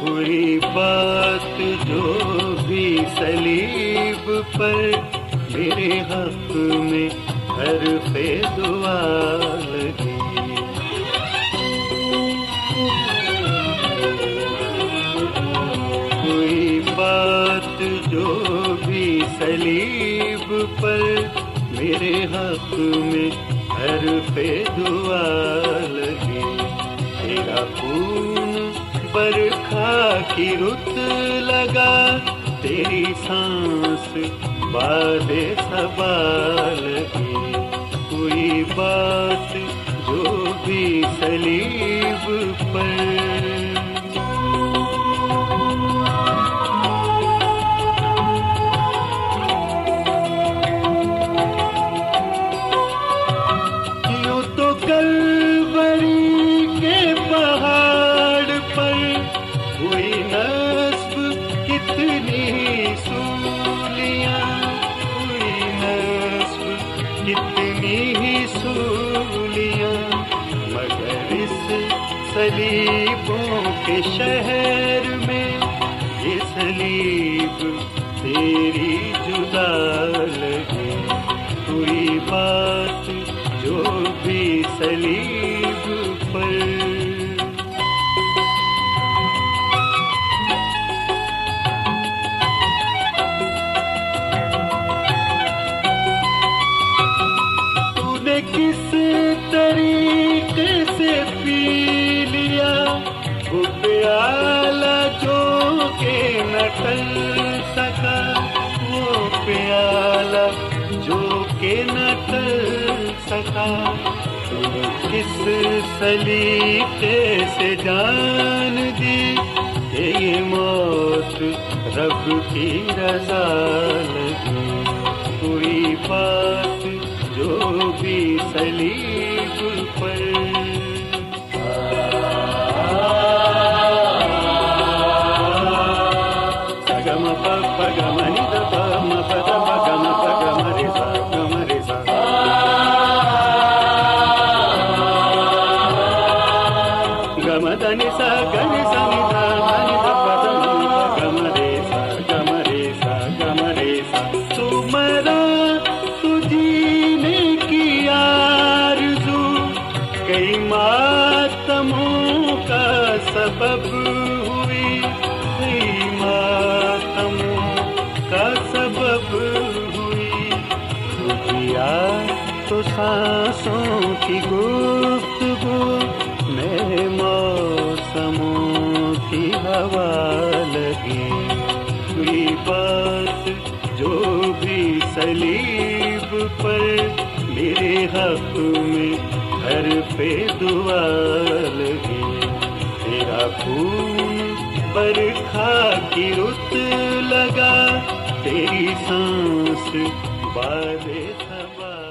کوئی بات جو بھی سلیب پر میرے حق میں ہر دعا لگی کوئی بات جو بھی سلیب پر میرے حق میں ہر پہ دعا لگی تیرا خون برکھا کی رت لگا، تیری سانس باد سوال لگی کوئی بات جو بھی سلیب پر شہر اس سلیقے سے جان دی کہ یہ موت رب کی رضا لگی کوئی بات جو بھی سلیقے میرے حق میں گھر پہ دعا لگی تیرا خون برکھا کی رت لگا، تیری سانس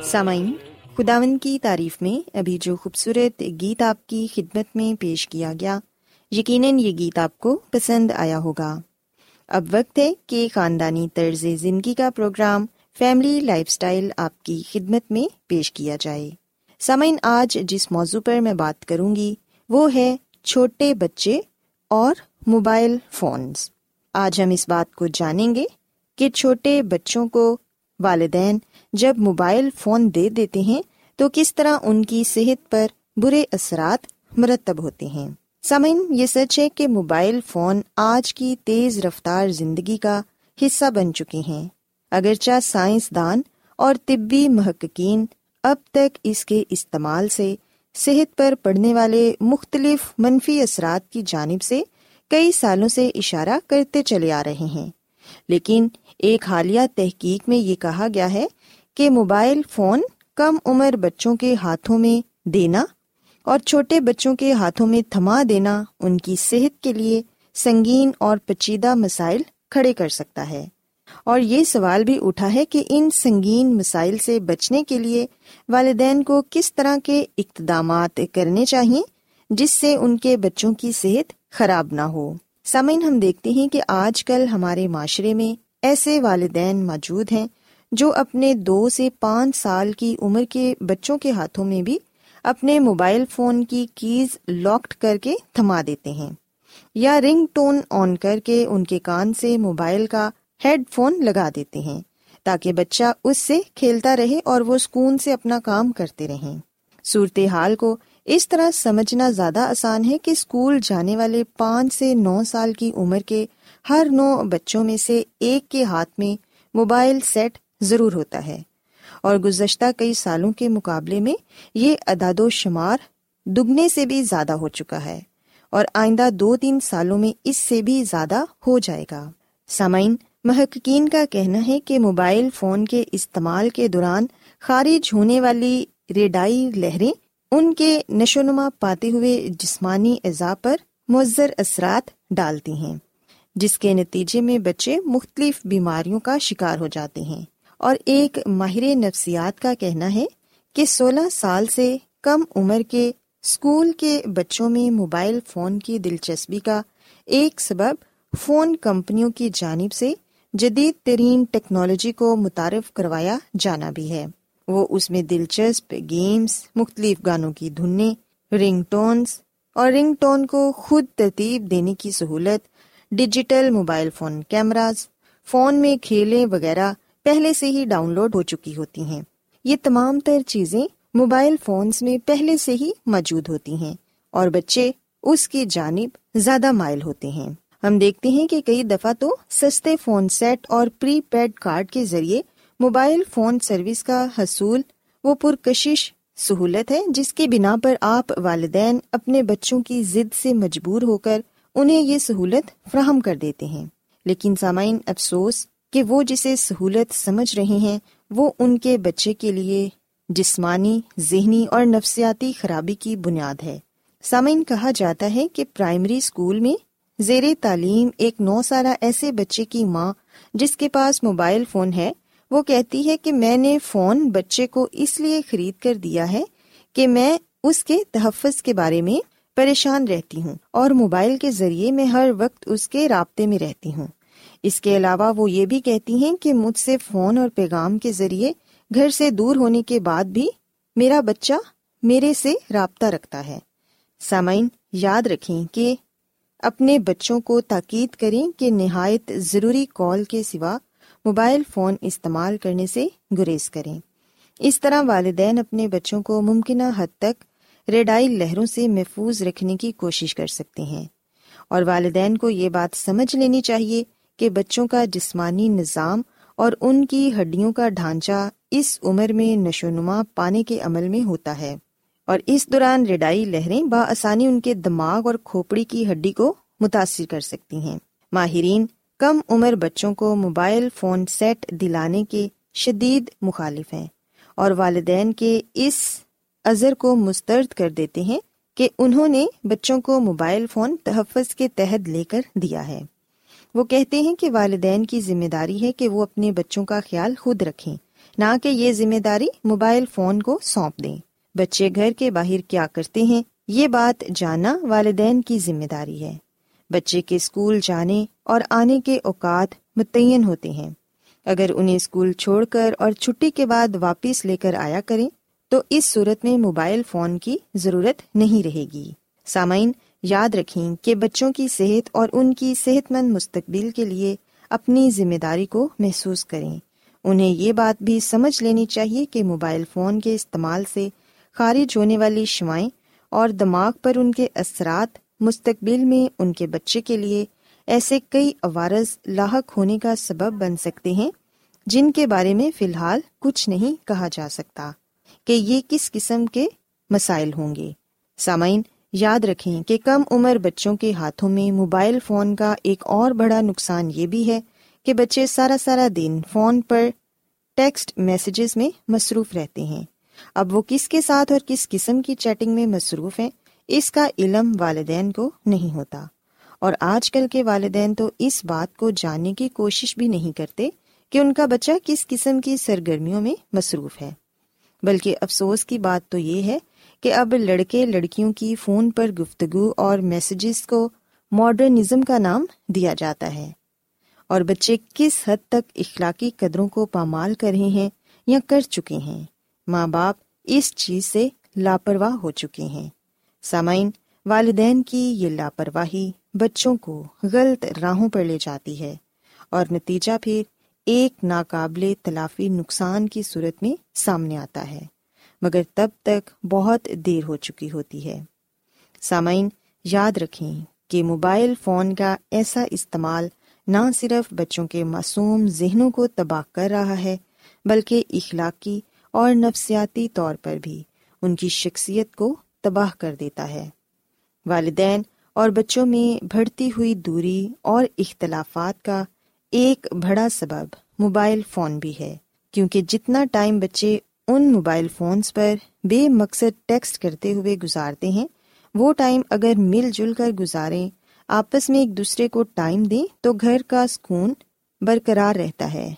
سامعین خداون کی تعریف میں ابھی جو خوبصورت گیت آپ کی خدمت میں پیش کیا گیا، یقیناً یہ گیت آپ کو پسند آیا ہوگا۔ اب وقت ہے کہ خاندانی طرز زندگی کا پروگرام فیملی لائف اسٹائل آپ کی خدمت میں پیش کیا جائے۔ سامعین، آج جس موضوع پر میں بات کروں گی، وہ ہے چھوٹے بچے اور موبائل فونز۔ آج ہم اس بات کو جانیں گے کہ چھوٹے بچوں کو والدین جب موبائل فون دے دیتے ہیں، تو کس طرح ان کی صحت پر برے اثرات مرتب ہوتے ہیں۔ سمن یہ سچ ہے کہ موبائل فون آج کی تیز رفتار زندگی کا حصہ بن چکے ہیں۔ اگرچہ سائنسدان اور طبی محققین اب تک اس کے استعمال سے صحت پر پڑنے والے مختلف منفی اثرات کی جانب سے کئی سالوں سے اشارہ کرتے چلے آ رہے ہیں۔ لیکن ایک حالیہ تحقیق میں یہ کہا گیا ہے کہ موبائل فون کم عمر بچوں کے ہاتھوں میں دینا اور چھوٹے بچوں کے ہاتھوں میں تھما دینا ان کی صحت کے لیے سنگین اور پیچیدہ مسائل کھڑے کر سکتا ہے۔ اور یہ سوال بھی اٹھا ہے کہ ان سنگین مسائل سے بچنے کے لیے والدین کو کس طرح کے اقتدامات کرنے چاہیے جس سے ان کے بچوں کی صحت خراب نہ ہو۔ سمن ہم دیکھتے ہیں کہ آج کل ہمارے معاشرے میں ایسے والدین موجود ہیں جو اپنے دو سے پانچ سال کی عمر کے بچوں کے ہاتھوں میں بھی اپنے موبائل فون کی کیز لاکڈ کر کے تھما دیتے ہیں یا رنگ ٹون آن کر کے ان کے کان سے موبائل کا ہیڈ فون لگا دیتے ہیں تاکہ بچہ اس سے کھیلتا رہے اور وہ سکون سے اپنا کام کرتے رہیں۔ صورتحال کو اس طرح سمجھنا زیادہ آسان ہے کہ اسکول جانے والے پانچ سے نو سال کی عمر کے ہر نو بچوں میں سے ایک کے ہاتھ میں موبائل سیٹ ضرور ہوتا ہے۔ اور گزشتہ کئی سالوں کے مقابلے میں یہ اداد و شمار دگنے سے بھی زیادہ ہو چکا ہے اور آئندہ دو تین سالوں میں اس سے بھی زیادہ ہو جائے گا۔ سامعین محققین کا کہنا ہے کہ موبائل فون کے استعمال کے دوران خارج ہونے والی ریڈائی لہریں ان کے نشو نما پاتے ہوئے جسمانی اعضاء پر مؤثر اثرات ڈالتی ہیں، جس کے نتیجے میں بچے مختلف بیماریوں کا شکار ہو جاتے ہیں۔ اور ایک ماہر نفسیات کا کہنا ہے کہ سولہ سال سے کم عمر کے اسکول کے بچوں میں موبائل فون کی دلچسپی کا ایک سبب فون کمپنیوں کی جانب سے جدید ترین ٹیکنالوجی کو متعارف کروایا جانا بھی ہے۔ وہ اس میں دلچسپ گیمس مختلف گانوں کی دھنیں رنگ ٹونس اور رنگ ٹون کو خود ترتیب دینے کی سہولت digital mobile phone cameras phone میں کھیلیں وغیرہ پہلے سے ہی ڈاؤن لوڈ ہو چکی ہوتی ہیں۔ یہ تمام تر چیزیں موبائل فونس میں پہلے سے ہی موجود ہوتی ہیں اور بچے اس کی جانب زیادہ مائل ہوتے ہیں۔ ہم دیکھتے ہیں کہ کئی دفعہ تو سستے فون سیٹ اور پری پیڈ کارڈ کے ذریعے موبائل فون سروس کا حصول، وہ پرکشش سہولت ہے جس کی بنا پر آپ والدین اپنے بچوں کی ضد سے مجبور ہو کر انہیں یہ سہولت فراہم کر دیتے ہیں۔ لیکن سامعین، افسوس کہ وہ جسے سہولت سمجھ رہے ہیں، وہ ان کے بچے کے لیے جسمانی، ذہنی اور نفسیاتی خرابی کی بنیاد ہے۔ سامعین، کہا جاتا ہے کہ پرائمری اسکول میں زیر تعلیم ایک نو سالہ ایسے بچے کی ماں جس کے پاس موبائل فون ہے، وہ کہتی ہے کہ میں نے فون بچے کو اس لیے خرید کر دیا ہے کہ میں اس کے تحفظ کے بارے میں پریشان رہتی ہوں اور موبائل کے ذریعے میں ہر وقت اس کے رابطے میں رہتی ہوں۔ اس کے علاوہ وہ یہ بھی کہتی ہیں کہ مجھ سے فون اور پیغام کے ذریعے گھر سے دور ہونے کے بعد بھی میرا بچہ میرے سے رابطہ رکھتا ہے۔ سامعین، یاد رکھیں کہ اپنے بچوں کو تاکید کریں کہ نہایت ضروری کال کے سوا موبائل فون استعمال کرنے سے گریز کریں۔ اس طرح والدین اپنے بچوں کو ممکنہ حد تک ریڈائی لہروں سے محفوظ رکھنے کی کوشش کر سکتے ہیں۔ اور والدین کو یہ بات سمجھ لینی چاہیے کہ بچوں کا جسمانی نظام اور ان کی ہڈیوں کا ڈھانچہ اس عمر میں نشو نما پانے کے عمل میں ہوتا ہے۔ اور اس دوران ریڈائی لہریں بآسانی ان کے دماغ اور کھوپڑی کی ہڈی کو متاثر کر سکتی ہیں۔ ماہرین، کم عمر بچوں کو موبائل فون سیٹ دلانے کے شدید مخالف ہیں اور والدین کے اس ازر کو مسترد کر دیتے ہیں کہ انہوں نے بچوں کو موبائل فون تحفظ کے تحت لے کر دیا ہے۔ وہ کہتے ہیں کہ والدین کی ذمہ داری ہے کہ وہ اپنے بچوں کا خیال خود رکھیں، نہ کہ یہ ذمہ داری موبائل فون کو سونپ دیں۔ بچے گھر کے باہر کیا کرتے ہیں، یہ بات جاننا والدین کی ذمہ داری ہے۔ بچے کے اسکول جانے اور آنے کے اوقات متعین ہوتے ہیں۔ اگر انہیں اسکول چھوڑ کر اور چھٹی کے بعد واپس لے کر آیا کریں، تو اس صورت میں موبائل فون کی ضرورت نہیں رہے گی۔ سامعین، یاد رکھیں کہ بچوں کی صحت اور ان کی صحت مند مستقبل کے لیے اپنی ذمہ داری کو محسوس کریں۔ انہیں یہ بات بھی سمجھ لینی چاہیے کہ موبائل فون کے استعمال سے خارج ہونے والی شوائیں اور دماغ پر ان کے اثرات مستقبل میں ان کے بچے کے لیے ایسے کئی عوارض لاحق ہونے کا سبب بن سکتے ہیں، جن کے بارے میں فی الحال کچھ نہیں کہا جا سکتا کہ یہ کس قسم کے مسائل ہوں گے۔ سامعین، یاد رکھیں کہ کم عمر بچوں کے ہاتھوں میں موبائل فون کا ایک اور بڑا نقصان یہ بھی ہے کہ بچے سارا سارا دن فون پر ٹیکسٹ میسیجز میں مصروف رہتے ہیں۔ اب وہ کس کے ساتھ اور کس قسم کی چیٹنگ میں مصروف ہیں، اس کا علم والدین کو نہیں ہوتا۔ اور آج کل کے والدین تو اس بات کو جاننے کی کوشش بھی نہیں کرتے کہ ان کا بچہ کس قسم کی سرگرمیوں میں مصروف ہے۔ بلکہ افسوس کی بات تو یہ ہے کہ اب لڑکے لڑکیوں کی فون پر گفتگو اور میسیجز کو ماڈرنزم کا نام دیا جاتا ہے۔ اور بچے کس حد تک اخلاقی قدروں کو پامال کر رہے ہیں یا کر چکے ہیں۔ ماں باپ اس چیز سے لاپرواہ ہو چکے ہیں۔ سامعین، والدین کی یہ لاپرواہی بچوں کو غلط راہوں پر لے جاتی ہے اور نتیجہ پھر ایک ناقابل تلافی نقصان کی صورت میں سامنے آتا ہے، مگر تب تک بہت دیر ہو چکی ہوتی ہے۔ سامعین، یاد رکھیں کہ موبائل فون کا ایسا استعمال نہ صرف بچوں کے معصوم ذہنوں کو تباہ کر رہا ہے، بلکہ اخلاقی اور نفسیاتی طور پر بھی ان کی شخصیت کو تباہ کر دیتا ہے۔ والدین اور بچوں میں بڑھتی ہوئی دوری اور اختلافات کا ایک بڑا سبب موبائل فون بھی ہے، کیونکہ جتنا ٹائم بچے ان موبائل فونس پر بے مقصد ٹیکسٹ کرتے ہوئے گزارتے ہیں، وہ ٹائم اگر مل جل کر گزاریں، آپس میں ایک دوسرے کو ٹائم دیں تو گھر کا سکون برقرار رہتا ہے۔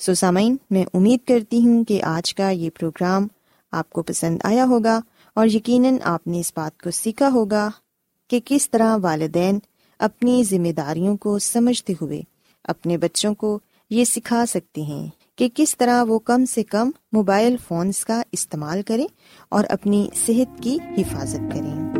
سو سامعین، میں امید کرتی ہوں کہ آج کا یہ پروگرام آپ کو پسند آیا ہوگا اور یقیناً آپ نے اس بات کو سیکھا ہوگا کہ کس طرح والدین اپنی ذمہ داریوں کو سمجھتے ہوئے اپنے بچوں کو یہ سکھا سکتے ہیں کہ کس طرح وہ کم سے کم موبائل فونس کا استعمال کریں اور اپنی صحت کی حفاظت کریں۔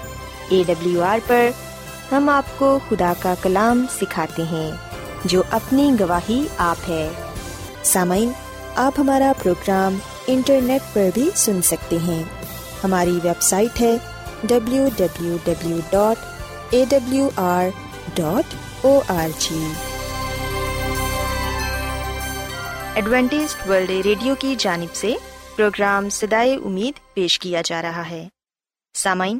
اے ڈبلیو آر پر ہم آپ کو خدا کا کلام سکھاتے ہیں، جو اپنی گواہی آپ ہے۔ سامعین، آپ ہمارا پروگرام انٹرنیٹ پر بھی سن سکتے ہیں۔ ہماری ویب سائٹ ہے W W W dot A W R dot O R G Adventist World Radio کی جانب سے پروگرام سدائے امید پیش کیا جا رہا ہے۔ سامعین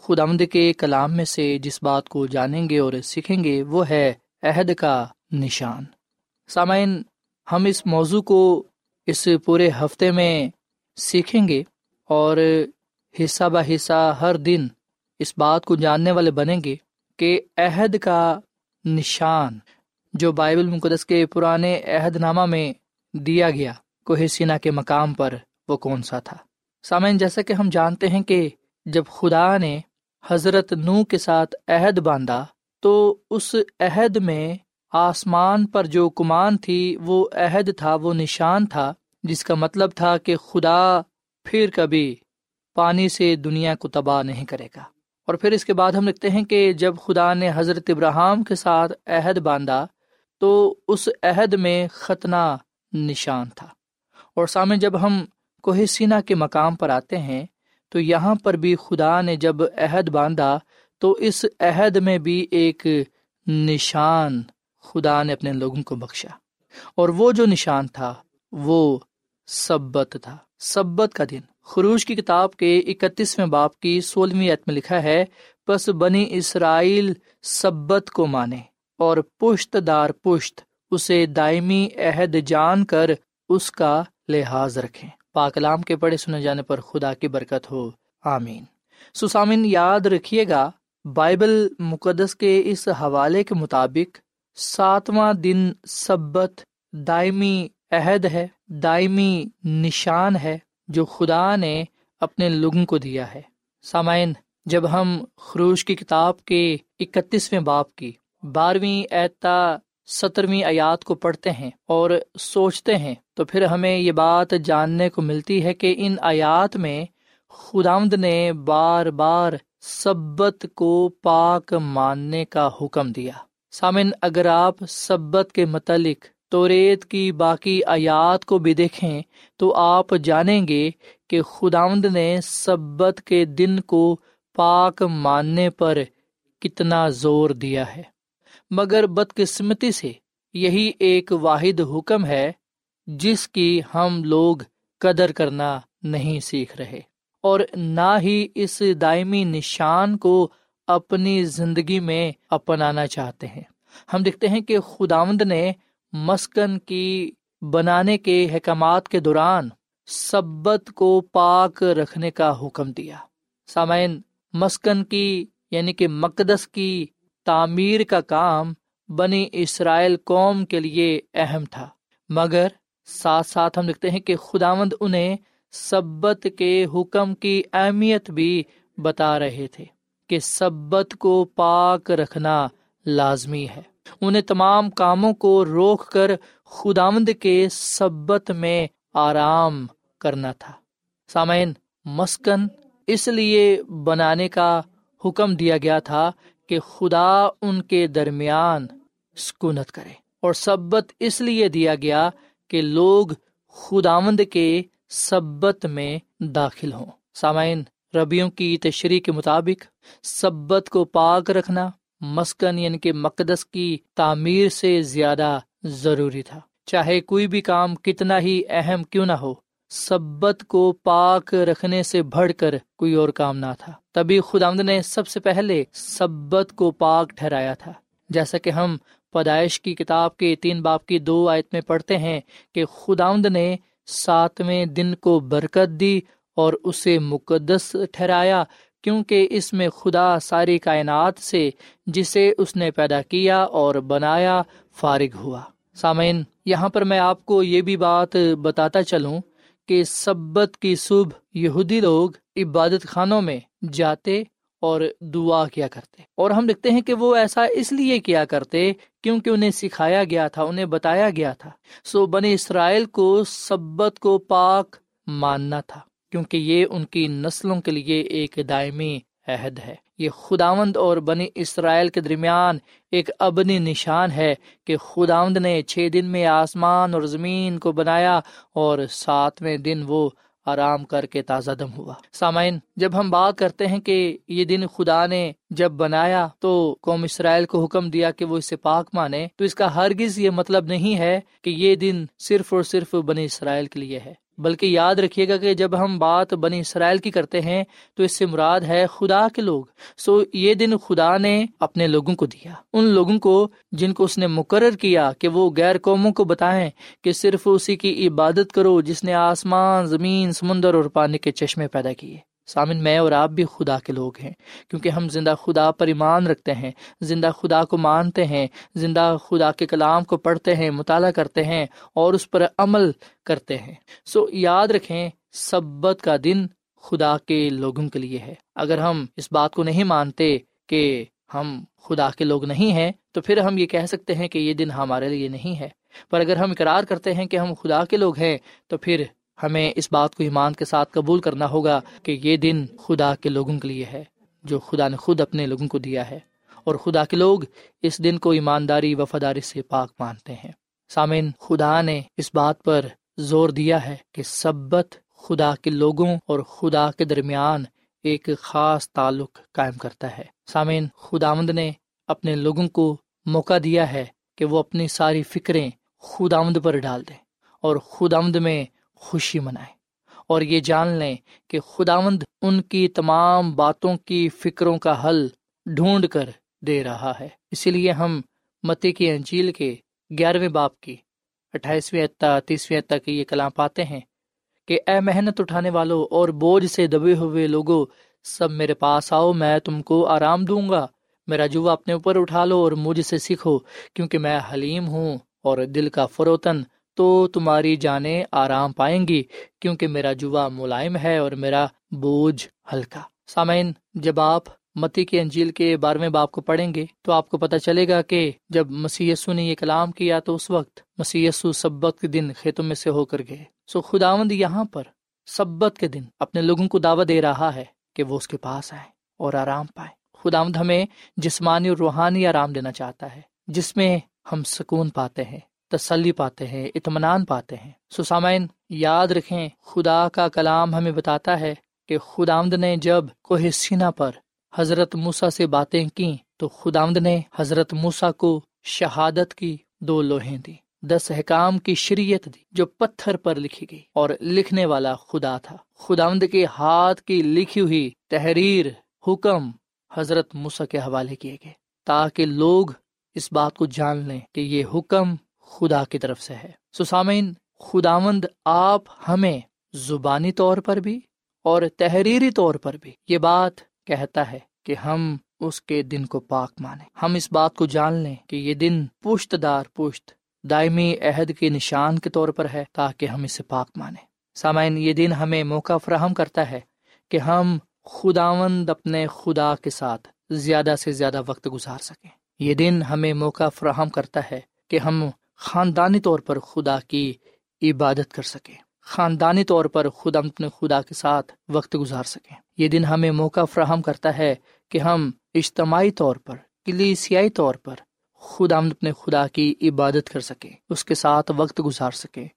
خدا کے کلام میں سے جس بات کو جانیں گے اور سیکھیں گے، وہ ہے عہد کا نشان۔ سامعین، ہم اس موضوع کو اس پورے ہفتے میں سیکھیں گے اور حصہ بہ حصہ ہر دن اس بات کو جاننے والے بنیں گے کہ عہد کا نشان، جو بائبل مقدس کے پرانے عہد نامہ میں دیا گیا، کوہ سینا کے مقام پر وہ کون سا تھا؟ سامعین، جیسا کہ ہم جانتے ہیں کہ جب خدا نے حضرت نو کے ساتھ عہد باندھا تو اس عہد میں آسمان پر جو کمان تھی، وہ عہد تھا، وہ نشان تھا، جس کا مطلب تھا کہ خدا پھر کبھی پانی سے دنیا کو تباہ نہیں کرے گا۔ اور پھر اس کے بعد ہم لکھتے ہیں کہ جب خدا نے حضرت ابراہم کے ساتھ عہد باندھا تو اس عہد میں ختنہ نشان تھا۔ اور سامنے جب ہم کوہ سینا کے مقام پر آتے ہیں تو یہاں پر بھی خدا نے جب عہد باندھا تو اس عہد میں بھی ایک نشان خدا نے اپنے لوگوں کو بخشا۔ اور وہ جو نشان تھا، وہ سبت تھا۔ سبت کا دن۔ خروش کی کتاب کے اکتیسویں باپ کی سولہویں عت میں لکھا ہے بس بنی اسرائیل سبت کو مانے اور پشت دار پشت اسے دائمی عہد جان کر اس کا لحاظ رکھیں۔ پاکلام کے پڑھے سنے جانے پر خدا کی برکت ہو۔ آمین۔ سسامن، یاد رکھیے گا، بائبل مقدس کے اس حوالے کے مطابق ساتواں دن سبت دائمی عہد ہے، دائمی نشان ہے جو خدا نے اپنے لوگوں کو دیا ہے۔ سامعین، جب ہم خروش کی کتاب کے اکتیسویں باپ کی بارہویں اعتا سترویں آیات کو پڑھتے ہیں اور سوچتے ہیں، تو پھر ہمیں یہ بات جاننے کو ملتی ہے کہ ان آیات میں خدامد نے بار بار سبت کو پاک ماننے کا حکم دیا۔ سامن اگر آپ سبت کے متعلق تو ریت کی باقی آیات کو بھی دیکھیں، تو آپ جانیں گے کہ خداوند نے سبت کے دن کو پاک ماننے پر کتنا زور دیا ہے۔ مگر بدقسمتی سے یہی ایک واحد حکم ہے جس کی ہم لوگ قدر کرنا نہیں سیکھ رہے اور نہ ہی اس دائمی نشان کو اپنی زندگی میں اپنانا چاہتے ہیں۔ ہم دیکھتے ہیں کہ خداوند نے مسکن کی بنانے کے حکامات کے دوران سبت کو پاک رکھنے کا حکم دیا۔ سامعین، مسکن کی یعنی کہ مقدس کی تعمیر کا کام بنی اسرائیل قوم کے لیے اہم تھا۔ مگر ساتھ ساتھ ہم لکھتے ہیں کہ خداوند انہیں سبت کے حکم کی اہمیت بھی بتا رہے تھے کہ سبت کو پاک رکھنا لازمی ہے۔ انہیں تمام کاموں کو روک کر خداوند کے سبت میں آرام کرنا تھا۔ سامعین، مسکن اس لیے بنانے کا حکم دیا گیا تھا کہ خدا ان کے درمیان سکونت کرے۔ اور سبت اس لیے دیا گیا کہ لوگ خداوند کے سبت میں داخل ہوں۔ سامعین، ربیوں کی تشریح کے مطابق سبت کو پاک رکھنا مسکن یعنی کہ مقدس کی تعمیر سے زیادہ ضروری تھا۔ چاہے کوئی بھی کام کتنا ہی اہم کیوں نہ ہو سبت کو پاک رکھنے سے بڑھ کر کوئی اور کام نہ تھا۔ تبھی خدا نے سب سے پہلے سبت کو پاک ٹھہرایا تھا۔ جیسا کہ ہم پیدائش کی کتاب کے تین باپ کی دو آیت میں پڑھتے ہیں کہ خداوند نے ساتویں دن کو برکت دی اور اسے مقدس ٹھہرایا، کیونکہ اس میں خدا ساری کائنات سے، جسے اس نے پیدا کیا اور بنایا، فارغ ہوا۔ سامعین، یہاں پر میں آپ کو یہ بھی بات بتاتا چلوں کہ سبت کی صبح یہودی لوگ عبادت خانوں میں جاتے اور دعا کیا کرتے۔ اور ہم دیکھتے ہیں کہ وہ ایسا اس لیے کیا کرتے کیونکہ انہیں سکھایا گیا تھا، انہیں بتایا گیا تھا۔ سو بنی اسرائیل کو سبت کو پاک ماننا تھا، کیونکہ یہ ان کی نسلوں کے لیے ایک دائمی عہد ہے۔ یہ خداوند اور بنی اسرائیل کے درمیان ایک ابنی نشان ہے کہ خداوند نے چھ دن میں آسمان اور زمین کو بنایا اور ساتویں دن وہ آرام کر کے تازہ دم ہوا۔ سامعین، جب ہم بات کرتے ہیں کہ یہ دن خدا نے جب بنایا تو قوم اسرائیل کو حکم دیا کہ وہ اسے پاک مانے، تو اس کا ہرگز یہ مطلب نہیں ہے کہ یہ دن صرف اور صرف بنی اسرائیل کے لیے ہے۔ بلکہ یاد رکھیے گا کہ جب ہم بات بنی اسرائیل کی کرتے ہیں تو اس سے مراد ہے خدا کے لوگ۔ سو یہ دن خدا نے اپنے لوگوں کو دیا۔ ان لوگوں کو جن کو اس نے مقرر کیا کہ وہ غیر قوموں کو بتائیں کہ صرف اسی کی عبادت کرو جس نے آسمان، زمین، سمندر اور پانی کے چشمے پیدا کیے۔ سامن، میں اور آپ بھی خدا کے لوگ ہیں، کیونکہ ہم زندہ خدا پر ایمان رکھتے ہیں، زندہ خدا کو مانتے ہیں، زندہ خدا کے کلام کو پڑھتے ہیں، مطالعہ کرتے ہیں اور اس پر عمل کرتے ہیں۔ سو یاد رکھیں، سبت کا دن خدا کے لوگوں کے لیے ہے۔ اگر ہم اس بات کو نہیں مانتے کہ ہم خدا کے لوگ نہیں ہیں، تو پھر ہم یہ کہہ سکتے ہیں کہ یہ دن ہمارے لیے نہیں ہے۔ پر اگر ہم اقرار کرتے ہیں کہ ہم خدا کے لوگ ہیں، تو پھر ہمیں اس بات کو ایمان کے ساتھ قبول کرنا ہوگا کہ یہ دن خدا کے لوگوں کے لیے ہے، جو خدا نے خود اپنے لوگوں کو دیا ہے۔ اور خدا کے لوگ اس دن کو ایمانداری، وفاداری سے پاک مانتے ہیں۔ سامن خدا نے اس بات پر زور دیا ہے کہ سبت خدا کے لوگوں اور خدا کے درمیان ایک خاص تعلق قائم کرتا ہے۔ سامعین، خداوند نے اپنے لوگوں کو موقع دیا ہے کہ وہ اپنی ساری فکریں خداوند پر ڈال دیں۔ اور خداوند میں خوشی منائے۔ اور یہ جان لیں کہ خداوند ان کی تمام باتوں کی فکروں کا حل ڈھونڈ کر دے رہا ہے۔ اسی لیے ہم متی کی انجیل کے گیارہویں باپ کی اٹھائیسویں عطا تیسویں تک یہ کلام پاتے ہیں کہ اے محنت اٹھانے والوں اور بوجھ سے دبے ہوئے لوگوں سب میرے پاس آؤ، میں تم کو آرام دوں گا۔ میرا جو اپنے اوپر اٹھا لو اور مجھ سے سیکھو، کیونکہ میں حلیم ہوں اور دل کا فروتن تو تمہاری جانیں آرام پائیں گی، کیونکہ میرا جوا ملائم ہے اور میرا بوجھ ہلکا۔ سامعین، جب آپ متی کے انجیل کے بارہویں باپ کو پڑھیں گے تو آپ کو پتا چلے گا کہ جب مسی نے یہ کلام کیا تو اس وقت مسی سبت کے دن کھیتوں میں سے ہو کر گئے۔ سو خداوند یہاں پر سبت کے دن اپنے لوگوں کو دعوت دے رہا ہے کہ وہ اس کے پاس آئے اور آرام پائے خداوند ہمیں جسمانی اور روحانی آرام دینا چاہتا ہے، جس میں ہم سکون پاتے ہیں۔ تسلی پاتے ہیں، اطمینان پاتے ہیں۔ سسامین یاد رکھیں، خدا کا کلام ہمیں بتاتا ہے کہ خداوند نے جب کوہ سینا پر حضرت موسا سے باتیں کی تو خداوند نے حضرت موسا کو شہادت کی دو لوہیں دی دس حکام کی شریعت دی، جو پتھر پر لکھی گئی۔ اور لکھنے والا خدا تھا۔ خداوند کے ہاتھ کی لکھی ہوئی تحریر، حکم حضرت موسا کے حوالے کیے گئے، تاکہ لوگ اس بات کو جان لیں کہ یہ حکم خدا کی طرف سے ہے۔ سسامین خداوند آپ ہمیں زبانی طور پر بھی اور تحریری طور پر بھی یہ بات کہتا ہے کہ ہم اس کے دن کو پاک مانے ہم اس بات کو جان لیں کہ یہ دن پشت دار پشت، دائمی عہد کے نشان کے طور پر ہے تاکہ ہم اسے پاک مانے سامعین، یہ دن ہمیں موقع فراہم کرتا ہے کہ ہم خداوند اپنے خدا کے ساتھ زیادہ سے زیادہ وقت گزار سکیں۔ یہ دن ہمیں موقع فراہم کرتا ہے کہ ہم خاندانی طور پر خدا کی عبادت کر سکیں خاندانی طور پر خدا اپنے خدا کے ساتھ وقت گزار سکیں یہ دن ہمیں موقع فراہم کرتا ہے کہ ہم اجتماعی طور پر، کلیسیائی طور پر خدا اپنے خدا کی عبادت کر سکیں اس کے ساتھ وقت گزار سکیں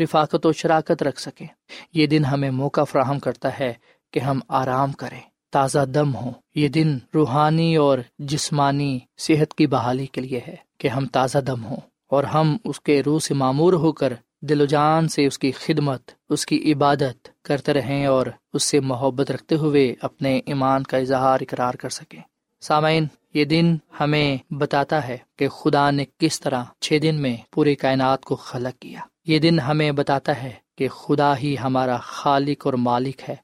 رفاقت و شراکت رکھ سکیں یہ دن ہمیں موقع فراہم کرتا ہے کہ ہم آرام کریں، تازہ دم ہوں۔ یہ دن روحانی اور جسمانی صحت کی بحالی کے لیے ہے کہ ہم تازہ دم ہوں۔ اور ہم اس کے روح سے معمور ہو کر دل و جان سے اس کی خدمت، اس کی عبادت کرتے رہیں اور اس سے محبت رکھتے ہوئے اپنے ایمان کا اظہار اقرار کر سکیں۔ سامعین، یہ دن ہمیں بتاتا ہے کہ خدا نے کس طرح چھ دن میں پوری کائنات کو خلق کیا۔ یہ دن ہمیں بتاتا ہے کہ خدا ہی ہمارا خالق اور مالک ہے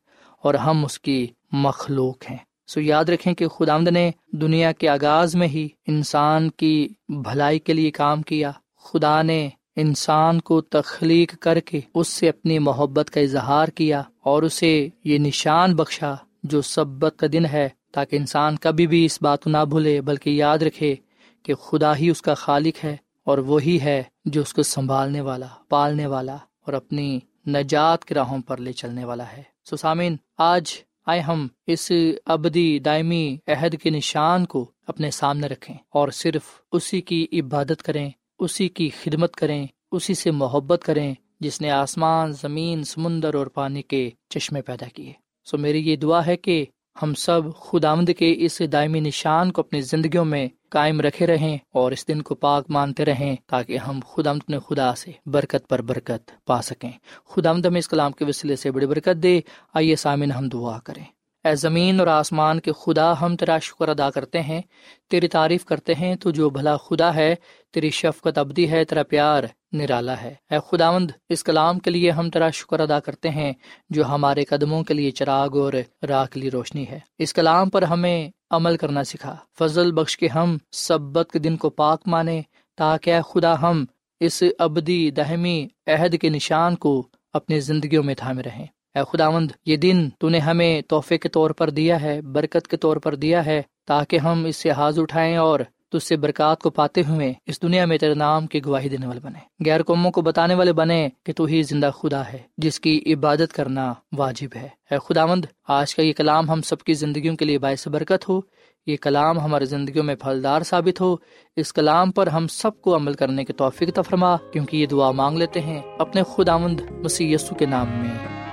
اور ہم اس کی مخلوق ہیں۔ سو یاد رکھیں کہ خدا نے دنیا کے آغاز میں ہی انسان کی بھلائی کے لیے کام کیا۔ خدا نے انسان کو تخلیق کر کے اس سے اپنی محبت کا اظہار کیا اور اسے یہ نشان بخشا جو سبت کا دن ہے تاکہ انسان کبھی بھی اس بات کو نہ بھولے، بلکہ یاد رکھے کہ خدا ہی اس کا خالق ہے اور وہی ہے جو اس کو سنبھالنے والا، پالنے والا اور اپنی نجات کے راہوں پر لے چلنے والا ہے۔ سسامین آج آئے ہم اس ابدی دائمی عہد کے نشان کو اپنے سامنے رکھیں اور صرف اسی کی عبادت کریں، اسی کی خدمت کریں، اسی سے محبت کریں جس نے آسمان، زمین، سمندر اور پانی کے چشمے پیدا کیے۔ سو میری یہ دعا ہے کہ ہم سب خدا آمد کے اس دائمی نشان کو اپنی زندگیوں میں قائم رکھے رہیں اور اس دن کو پاک مانتے رہیں تاکہ ہم خدا اپنے خدا سے برکت پر برکت پا سکیں۔ خدا آمد ہمیں اس کلام کے وسیلے سے بڑی برکت دے۔ آئیے سامن ہم دعا کریں۔ اے زمین اور آسمان کے خدا ہم تیرا شکر ادا کرتے ہیں، تیری تعریف کرتے ہیں، تو جو بھلا خدا ہے، تیری شفقت ابدی ہے، تیرا پیار نرالا ہے۔ اے خداوند، اس کلام کے لیے ہم تیرا شکر ادا کرتے ہیں، جو ہمارے قدموں کے لیے چراغ اور راہ کے لیے روشنی ہے۔ اس کلام پر ہمیں عمل کرنا سکھا۔ فضل بخش کے ہم سبت کے دن کو پاک مانے تاکہ اے خدا ہم اس ابدی دہمی عہد کے نشان کو اپنی زندگیوں میں تھامے رہیں۔ اے خداوند، یہ دن تو نے ہمیں تحفے کے طور پر دیا ہے، برکت کے طور پر دیا ہے، تاکہ ہم اس سے حاض اٹھائیں اور تج سے برکات کو پاتے ہوئے اس دنیا میں تیرے نام کی گواہی دینے والے بنے۔ غیر قوموں کو بتانے والے بنے کہ تو ہی زندہ خدا ہے، جس کی عبادت کرنا واجب ہے۔ اے خداوند، آج کا یہ کلام ہم سب کی زندگیوں کے لیے باعث برکت ہو۔ یہ کلام ہماری زندگیوں میں پھلدار ثابت ہو۔ اس کلام پر ہم سب کو عمل کرنے کے توفیق تفرما کیونکہ یہ دعا مانگ لیتے ہیں اپنے خداوند مسیح یسو کے نام میں۔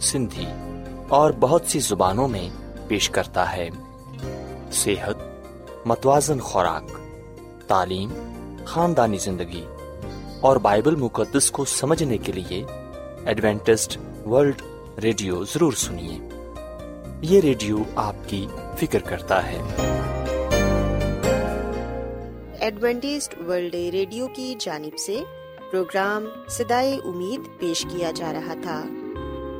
سندھی اور بہت سی زبانوں میں پیش کرتا ہے۔ صحت، متوازن خوراک، تعلیم، خاندانی زندگی اور بائبل مقدس کو سمجھنے کے لیے ایڈوینٹسٹ ورلڈ ریڈیو ضرور سنیے۔ یہ ریڈیو آپ کی فکر کرتا ہے۔ ایڈوینٹسٹ ورلڈ ریڈیو کی جانب سے پروگرام سدائے امید پیش کیا جا رہا تھا۔